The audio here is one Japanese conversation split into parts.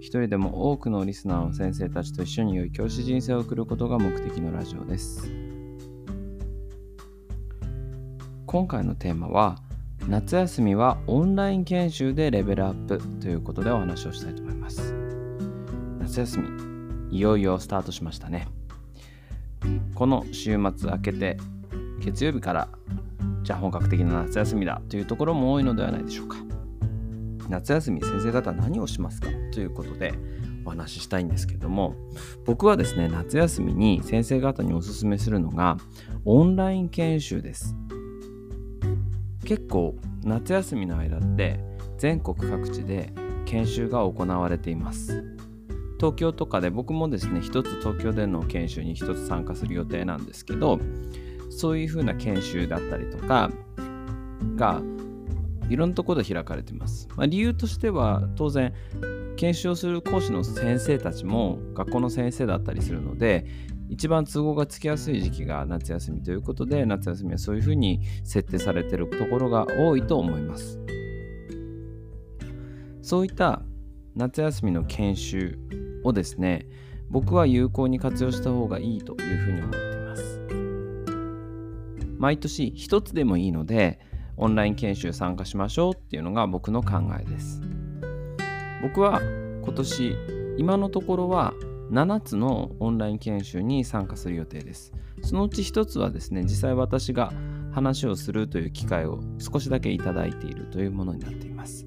一人でも多くのリスナーの先生たちと一緒に良い教師人生を送ることが目的のラジオです。今回のテーマは夏休みはオンライン研修でレベルアップということでお話をしたいと思います。夏休み、いよいよスタートしましたね。この週末明けて月曜日からじゃあ本格的な夏休みだというところも多いのではないでしょうか。夏休み先生方何をしますか？ということでお話ししたいんですけども僕はですね夏休みに先生方におすすめするのがオンライン研修です。結構夏休みの間って全国各地で研修が行われています。東京とかで僕もですね一つ東京での研修に一つ参加する予定なんですけどそういう風な研修だったりとかがいろんなところで開かれています。まあ、理由としては当然研修をする講師の先生たちも学校の先生だったりするので一番都合がつきやすい時期が夏休みということで夏休みはそういうふうに設定されているところが多いと思います。そういった夏休みの研修をですね僕は有効に活用した方がいいというふうに思っています。毎年一つでもいいのでオンライン研修参加しましょうっていうのが僕の考えです。僕は今年今のところは7つのオンライン研修に参加する予定です。そのうち1つはですね、実際私が話をするという機会を少しだけいただいているというものになっています。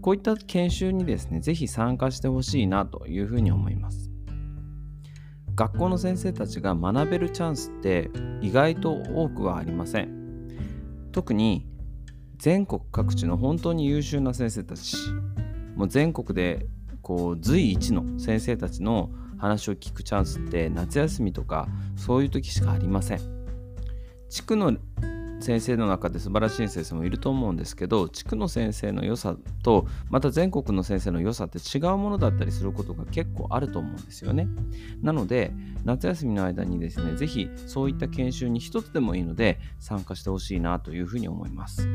こういった研修にですね、ぜひ参加してほしいなというふうに思います。学校の先生たちが学べるチャンスって意外と多くはありません。特に全国各地の本当に優秀な先生たちもう全国でこう随一の先生たちの話を聞くチャンスって夏休みとかそういう時しかありません。地区の先生の中で素晴らしい先生もいると思うんですけど地区の先生の良さとまた全国の先生の良さって違うものだったりすることが結構あると思うんですよね。なので夏休みの間にですねぜひそういった研修に一つでもいいので参加してほしいなというふうに思います。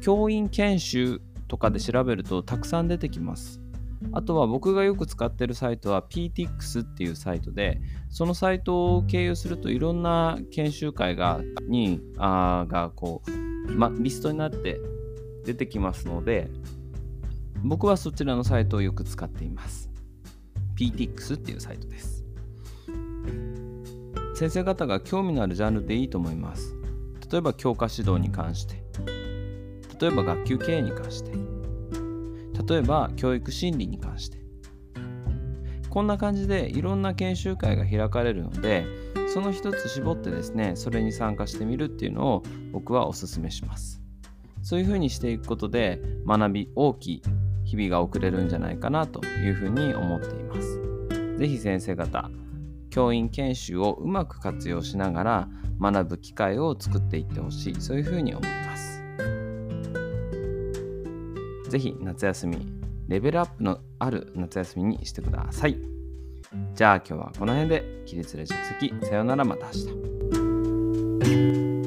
教員研修とかで調べるとたくさん出てきます。あとは僕がよく使ってるサイトは PTX っていうサイトでそのサイトを経由するといろんな研修会がにあがこう、ま、リストになって出てきますので僕はそちらのサイトをよく使っています。PTX っていうサイトです。先生方が興味のあるジャンルでいいと思います。例えば教科指導に関して。例えば学級経営に関して。例えば教育心理に関して。こんな感じでいろんな研修会が開かれるのでその一つ絞ってですねそれに参加してみるっていうのを僕はお勧めします。そういうふうにしていくことで学び大きい日々が送れるんじゃないかなというふうに思っています。是非先生方教員研修をうまく活用しながら学ぶ機会を作っていってほしい。そういうふうに思います。ぜひ夏休み、レベルアップのある夏休みにしてください。じゃあ今日はこの辺で起立例着席。さようならまた明日。